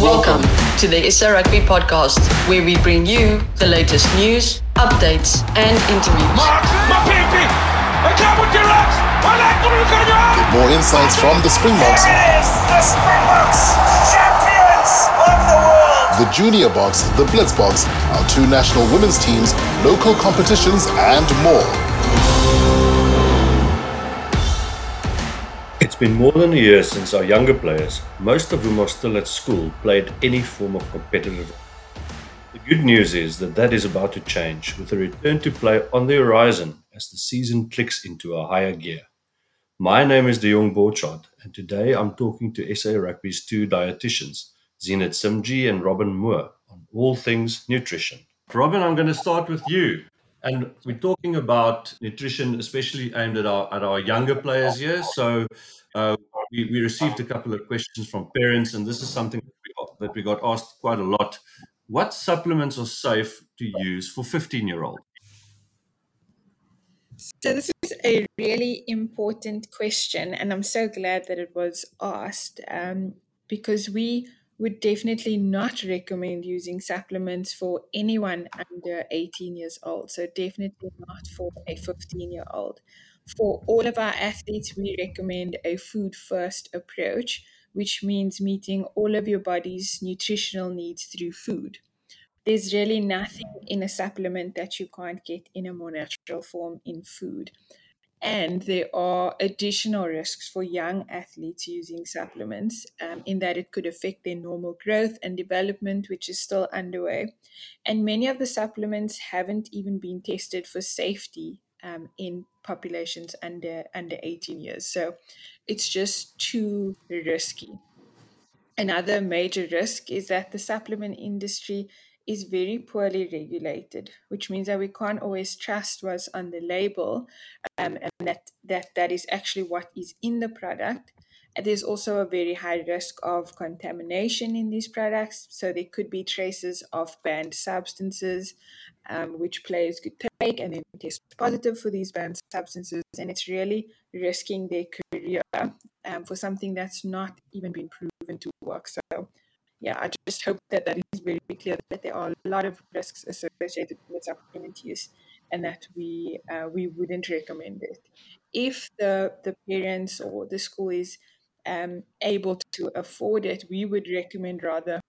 Welcome to the SA Rugby Podcast, where we bring you the latest news, updates, and interviews. With more insights from the Springboks, It is the Springboks, champions of the world. the Junior Boks, the Blitzboks, our two national women's teams, local competitions, and more. It's been more than a year since our younger players, most of whom are still at school, played any form of competitive. The good news is that that is about to change with a return to play on the horizon as the season clicks into a higher gear. My name is De Jongh Borchardt, and today I'm talking to SA Rugby's two dietitians, Zeenat Simjee and Robyn Moore, on all things nutrition. Robyn, I'm going to start with you. And we're talking about nutrition, especially aimed at our at our younger players here. So uh, we, we received a couple of questions from parents, and this is something that we, got, that we got asked quite a lot. What supplements are safe to use for 15 year olds? So this is a really important question, and I'm so glad that it was asked um, because we would definitely not recommend using supplements for anyone under 18 years old. So definitely not for a 15 year old. For all of our athletes, we recommend a food first approach, which means meeting all of your body's nutritional needs through food there's really nothing in a supplement that you can't get in a more natural form in food. And there are additional risks for young athletes using supplements um, in that it could affect their normal growth and development, which is still underway. And many of the supplements haven't even been tested for safety um, in populations under under 18 years. So it's just too risky. Another major risk is that the supplement industry is very poorly regulated, which means that we can't always trust what's on the label um, and that, that that is actually what is in the product. And there's also a very high risk of contamination in these products. So there could be traces of banned substances, um, which players could take and then test positive for these banned substances. And it's really risking their career um, for something that's not even been proven to work. So, yeah, I just hope that that is very clear that there are a lot of risks associated with supplement use, and that we uh, we wouldn't recommend it. If the the parents or the school is um, able to afford it, we would recommend rather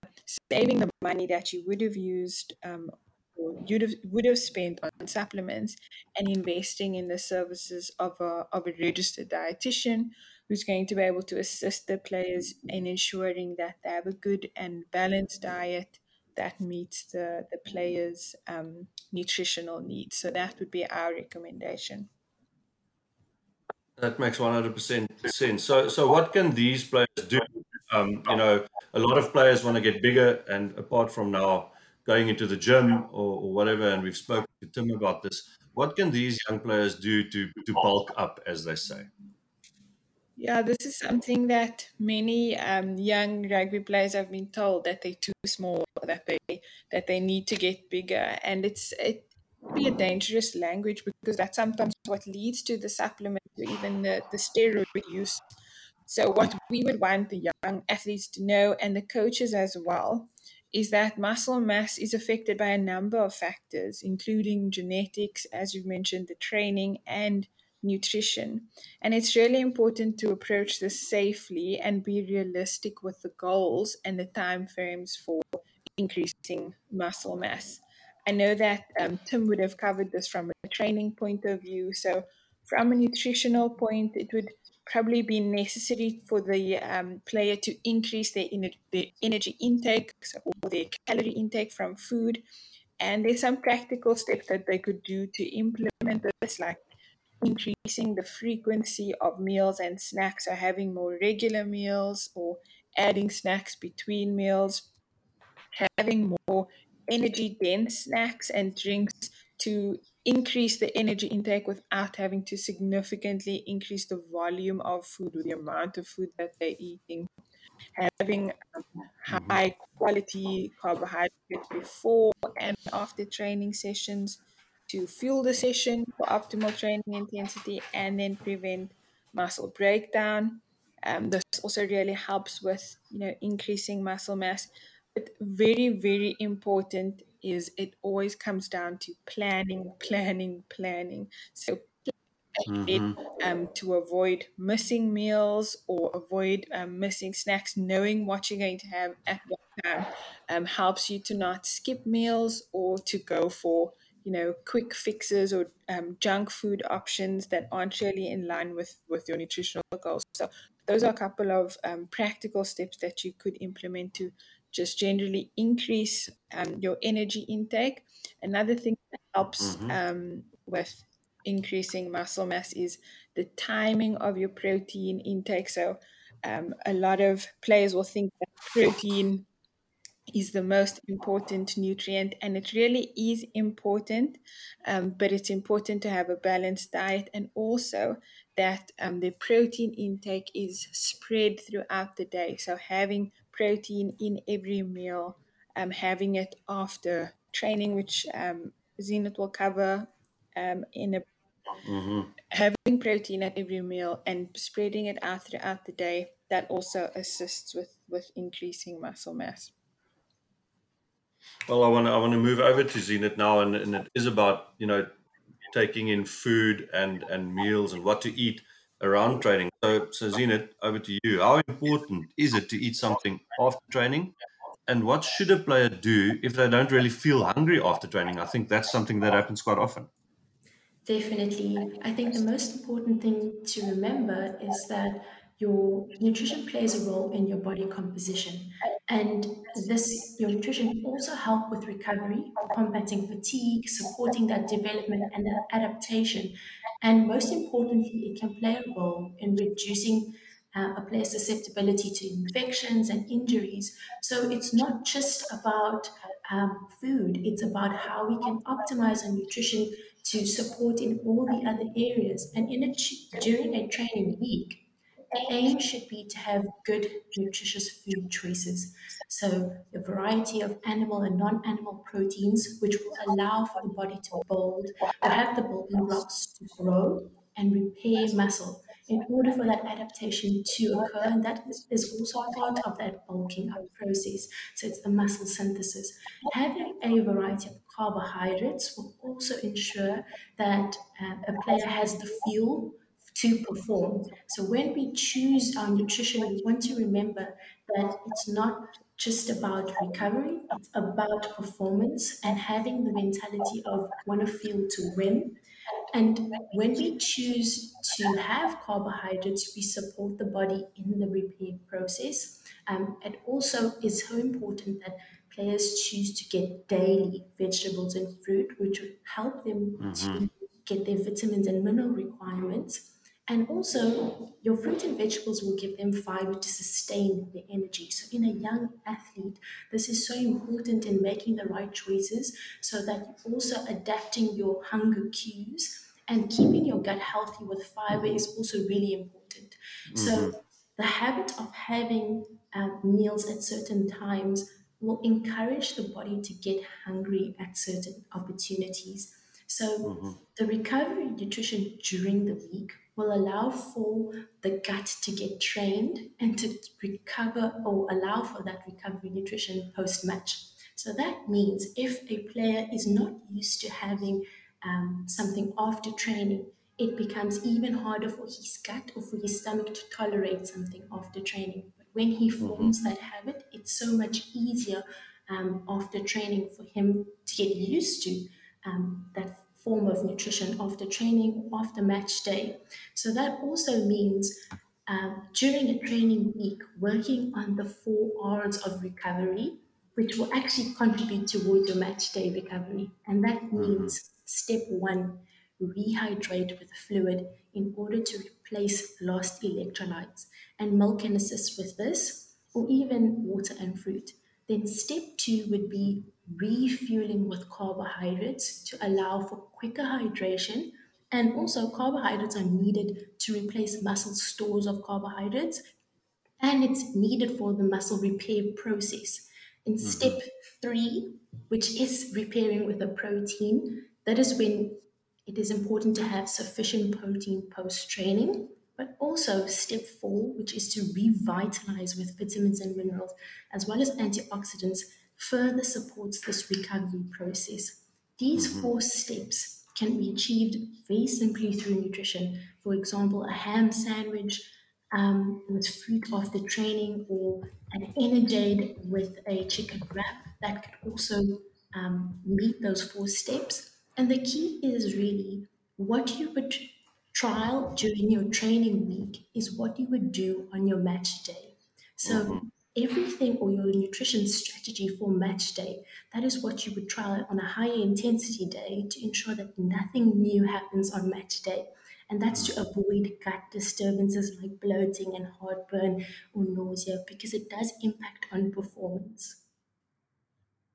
saving the money that you would have used um, or you'd have, would have spent on supplements and investing in the services of a, of a registered dietitian who's going to be able to assist the players in ensuring that they have a good and balanced diet that meets the, the players' um, nutritional needs. So that would be our recommendation. That makes 100% sense. So, so what can these players do? Um, you know, a lot of players want to get bigger, and apart from now going into the gym or, or whatever, and we've spoken to Tim about this, what can these young players do to, to bulk up, as they say? Yeah, this is something that many um, young rugby players have been told that they're too small, that they that they need to get bigger, and it's it be a dangerous language because that's sometimes what leads to the supplement or even the, the steroid use. So what we would want the young athletes to know and the coaches as well is that muscle mass is affected by a number of factors, including genetics, as you've mentioned, the training and nutrition. And it's really important to approach this safely and be realistic with the goals and the time frames for increasing muscle mass. I know that um, Tim would have covered this from a training point of view. So, from a nutritional point, it would probably be necessary for the um, player to increase their, ener- their energy intake so, or their calorie intake from food. And there's some practical steps that they could do to implement this, like increasing the frequency of meals and snacks, or having more regular meals, or adding snacks between meals, having more energy dense snacks and drinks to increase the energy intake without having to significantly increase the volume of food or the amount of food that they're eating. Having um, high quality carbohydrates before and after training sessions to fuel the session for optimal training intensity and then prevent muscle breakdown. Um, this also really helps with you know increasing muscle mass. But very very important is it always comes down to planning, planning, planning. So ahead um, to avoid missing meals or avoid um, missing snacks, knowing what you're going to have at what time um, helps you to not skip meals or to go for you know quick fixes or um, junk food options that aren't really in line with with your nutritional goals. So those are a couple of um, practical steps that you could implement to just generally increase um, your energy intake. Another thing that helps um, with increasing muscle mass is the timing of your protein intake. So, um, a lot of players will think that protein is the most important nutrient, and it really is important. Um, but it's important to have a balanced diet and also that um, the protein intake is spread throughout the day. So, having protein in every meal, um, having it after training, which um, Zeenat will cover um, in a having protein at every meal and spreading it out throughout the day that also assists with with increasing muscle mass Well, I want to I want to move over to Zeenat now, and, and it is about you know taking in food and and meals and what to eat around training. So, so Zeenat, over to you. How important is it to eat something after training? And what should a player do if they don't really feel hungry after training? I think that's something that happens quite often. Definitely. I think the most important thing to remember is that your nutrition plays a role in your body composition. And this, your nutrition also help with recovery, combating fatigue, supporting that development and that adaptation. And most importantly, it can play a role in reducing uh, a player's susceptibility to infections and injuries. So it's not just about um, food, it's about how we can optimize our nutrition to support in all the other areas. And in a, during a training week, aim should be to have good, nutritious food choices. So, a variety of animal and non animal proteins, which will allow for the body to build to have the building blocks to grow and repair muscle in order for that adaptation to occur. And that is also part of that bulking up process. So, it's the muscle synthesis. Having a variety of carbohydrates will also ensure that uh, a player has the fuel to perform. So when we choose our nutrition, we want to remember that it's not just about recovery, it's about performance and having the mentality of want to feel to win. And when we choose to have carbohydrates, we support the body in the repair process. Um, it also is so important that players choose to get daily vegetables and fruit, which help them to get their vitamins and mineral requirements. And also, your fruit and vegetables will give them fiber to sustain their energy. So, in a young athlete, this is so important in making the right choices so that you're also adapting your hunger cues and keeping your gut healthy with fiber is also really important. So, the habit of having um, meals at certain times will encourage the body to get hungry at certain opportunities. So, the recovery nutrition during the week will allow for the gut to get trained and to recover or allow for that recovery nutrition post match. So, that means if a player is not used to having um, something after training, it becomes even harder for his gut or for his stomach to tolerate something after training. But when he forms that habit, it's so much easier um, after training for him to get used to um, that form of nutrition after training after match day. So that also means um, during a training week, working on the four R's of recovery, which will actually contribute towards your match day recovery. And that means step one, rehydrate with fluid in order to replace lost electrolytes. And milk can assist with this, or even water and fruit. Then step two would be refueling with carbohydrates to allow for quicker hydration. And also, carbohydrates are needed to replace muscle stores of carbohydrates and it's needed for the muscle repair process. In mm-hmm. step three, which is repairing with a protein, that is when it is important to have sufficient protein post training But also, step four, which is to revitalize with vitamins and minerals, as well as antioxidants, further supports this recovery process. These four steps can be achieved very simply through nutrition. For example, a ham sandwich um, with fruit after training, or an Energade with a chicken wrap that could also um, meet those four steps. And the key is really what you would trial during your training week is what you would do on your match day. So everything or your nutrition strategy for match day, that is what you would trial on a higher intensity day to ensure that nothing new happens on match day. And that's to avoid gut disturbances like bloating and heartburn or nausea because it does impact on performance.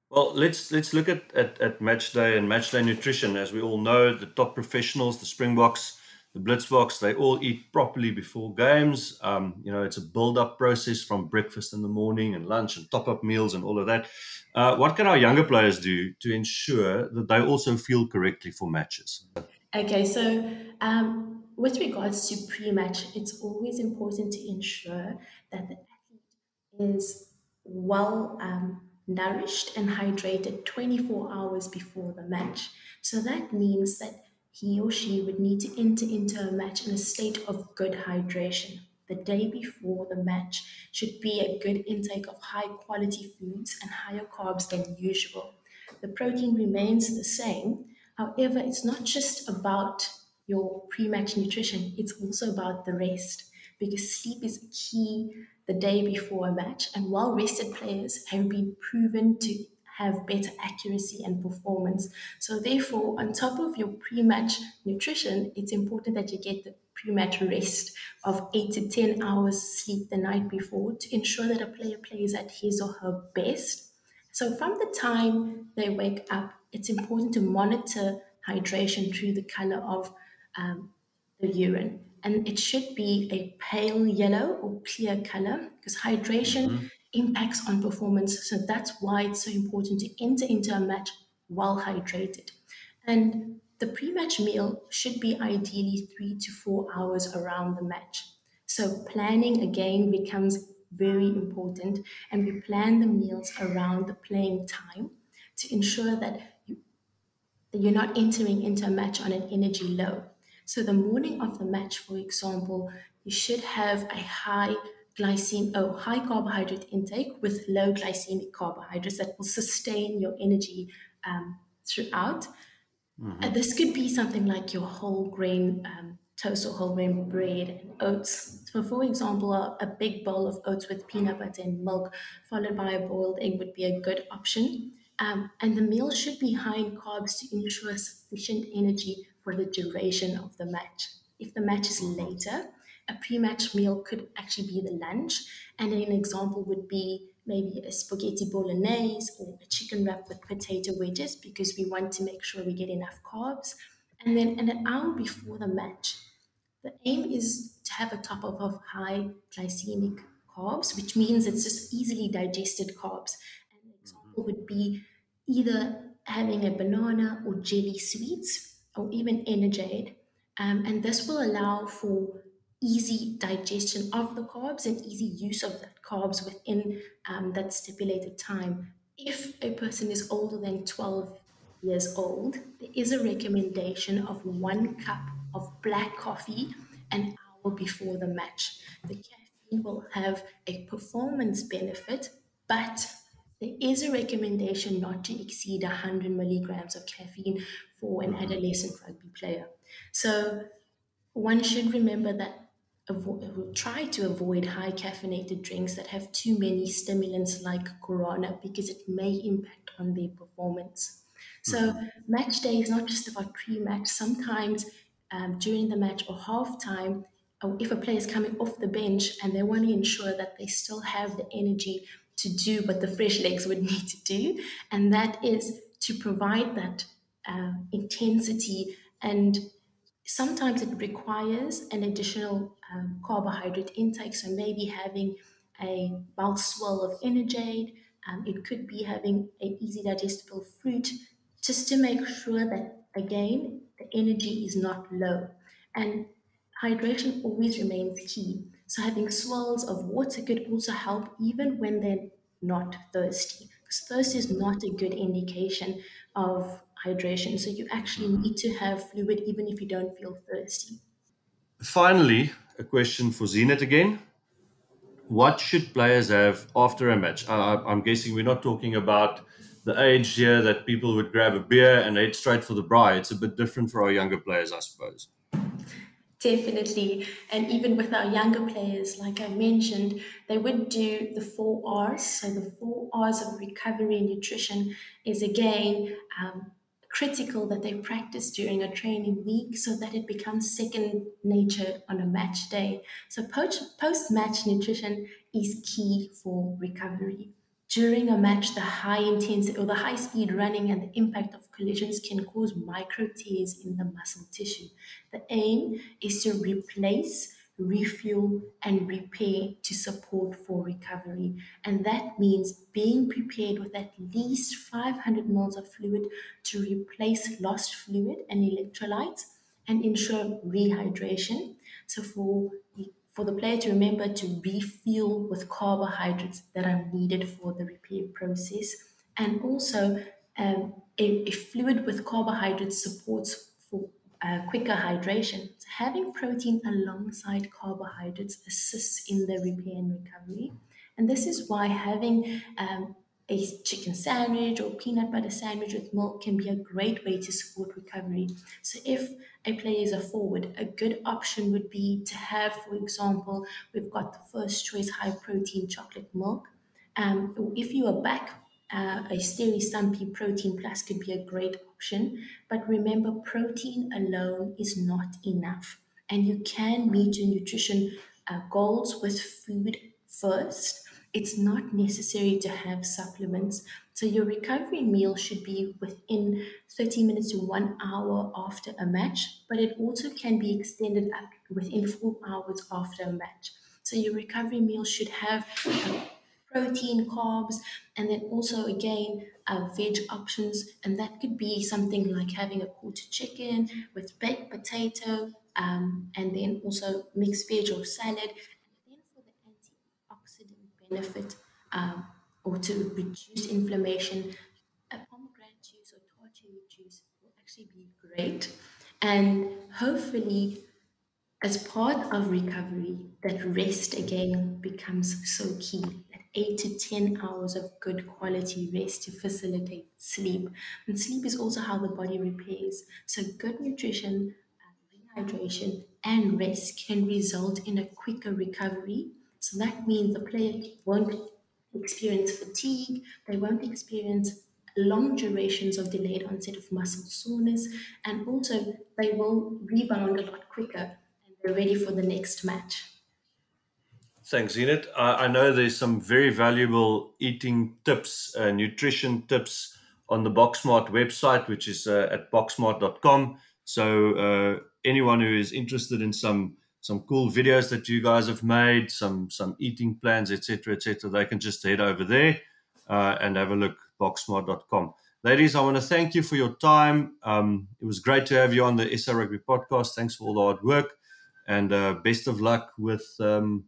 Well, let's let's look at, at, at match day and match day nutrition. As we all know, the top professionals, the Springboks, the Blitzboks, they all eat properly before games. Um, you know, it's a build-up process from breakfast in the morning and lunch and top-up meals and all of that. Uh, what can our younger players do to ensure that they also feel correctly for matches? Okay, so um, with regards to pre-match, it's always important to ensure that the athlete is well um, nourished and hydrated 24 hours before the match. So that means that he or she would need to enter into a match in a state of good hydration. The day before the match should be a good intake of high quality foods and higher carbs than usual. The protein remains the same. However, it's not just about your pre match nutrition, it's also about the rest because sleep is key the day before a match. And well rested players have been proven to have better accuracy and performance. So, therefore, on top of your pre match nutrition, it's important that you get the pre match rest of 8 to 10 hours sleep the night before to ensure that a player plays at his or her best. So, from the time they wake up, it's important to monitor hydration through the color of um, the urine. And it should be a pale yellow or clear color because hydration impacts on performance. So that's why it's so important to enter into a match well hydrated. And the pre match meal should be ideally three to four hours around the match. So planning again becomes very important, and we plan the meals around the playing time to ensure that you that you're not entering into a match on an energy low. So the morning of the match, for example, you should have a high glycemic, oh, high carbohydrate intake with low glycemic carbohydrates that will sustain your energy um, throughout. Uh, this could be something like your whole grain um, toast or whole grain bread and oats. So, for example, a, a big bowl of oats with peanut butter and milk, followed by a boiled egg, would be a good option. Um, and the meal should be high in carbs to ensure sufficient energy for the duration of the match. If the match is later, a pre-match meal could actually be the lunch, and an example would be maybe a spaghetti bolognese or a chicken wrap with potato wedges because we want to make sure we get enough carbs. And then an hour before the match, the aim is to have a top of high glycemic carbs, which means it's just easily digested carbs. An example would be either having a banana or jelly sweets or even Energade. Um, and this will allow for easy digestion of the carbs and easy use of that carbs within um, that stipulated time. If a person is older than 12 years old, there is a recommendation of one cup of black coffee an hour before the match. The caffeine will have a performance benefit, but there is a recommendation not to exceed 100 milligrams of caffeine for an adolescent rugby player. So one should remember that avo- try to avoid high caffeinated drinks that have too many stimulants like guarana because it may impact on their performance. So match day is not just about pre-match. Sometimes um, during the match or halftime, or if a player is coming off the bench and they want to ensure that they still have the energy to do what the fresh legs would need to do, and that is to provide that uh, intensity and sometimes it requires an additional um, carbohydrate intake. So maybe having a swirl of Energade. Um, it could be having an easy digestible fruit, just to make sure that again the energy is not low. And hydration always remains key. So having swirls of water could also help even when they're not thirsty. Because thirst is not a good indication of hydration. So you actually need to have fluid even if you don't feel thirsty. Finally, a question for Zeenat again. What should players have after a match? Uh, I'm guessing we're not talking about the age here that people would grab a beer and head straight for the braai. It's a bit different for our younger players, I suppose. Definitely. And even with our younger players, like I mentioned, they would do the four R's. So the four R's of recovery and nutrition is again um, critical that they practice during a training week so that it becomes second nature on a match day. So post match nutrition is key for recovery. During a match, the high intensity or the high speed running and the impact of collisions can cause micro tears in the muscle tissue. The aim is to replace, refuel, and repair to support for recovery. And that means being prepared with at least 500 ml of fluid to replace lost fluid and electrolytes and ensure rehydration. So for for the player to remember to refuel with carbohydrates that are needed for the repair process. And also, um, a, a, fluid with carbohydrates supports for uh, quicker hydration. So having protein alongside carbohydrates assists in the repair and recovery. And this is why having um, a chicken sandwich or peanut butter sandwich with milk can be a great way to support recovery. So, if a player is a forward, a good option would be to have, for example, we've got the first choice high protein chocolate milk. Um, if you are back, uh, a Steri Stumpie Protein Plus could be a great option. But remember, protein alone is not enough. And you can meet your nutrition uh, goals with food first it's not necessary to have supplements. So your recovery meal should be within 30 minutes to one hour after a match, but it also can be extended up within four hours after a match. So your recovery meal should have uh, protein, carbs, and then also again uh, veg options, and that could be something like having a quarter chicken with baked potato, um, and then also mixed veg or salad, And then for the antioxidant benefit um, or to reduce inflammation, a pomegranate juice or tart cherry juice will actually be great. And hopefully, as part of recovery, that rest again becomes so key. Eight to 10 hours of good quality rest to facilitate sleep. And sleep is also how the body repairs. So, good nutrition, uh, rehydration, and rest can result in a quicker recovery so that means the player won't experience fatigue, they won't experience long durations of delayed onset of muscle soreness, and also they will rebound a lot quicker and they're ready for the next match. Thanks, Zeenat. I know there's some very valuable eating tips, uh, nutrition tips on the BokSmart website, which is uh, at boksmart.com. So uh, anyone who is interested in some some cool videos that you guys have made, some some eating plans, etc., etc. They can just head over there uh, and have a look. BokSmart.com. Ladies, I want to thank you for your time. Um, it was great to have you on the SA Rugby podcast. Thanks for all the hard work, and uh, best of luck with um,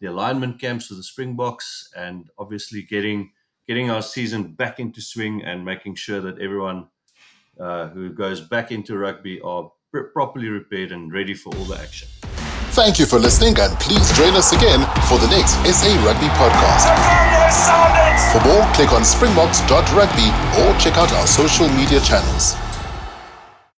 the alignment camps with the Springboks, and obviously getting getting our season back into swing and making sure that everyone uh, who goes back into rugby are pr- properly repaired and ready for all the action. Thank you for listening and please join us again for the next SA Rugby podcast. For more, click on springboks.rugby or check out our social media channels.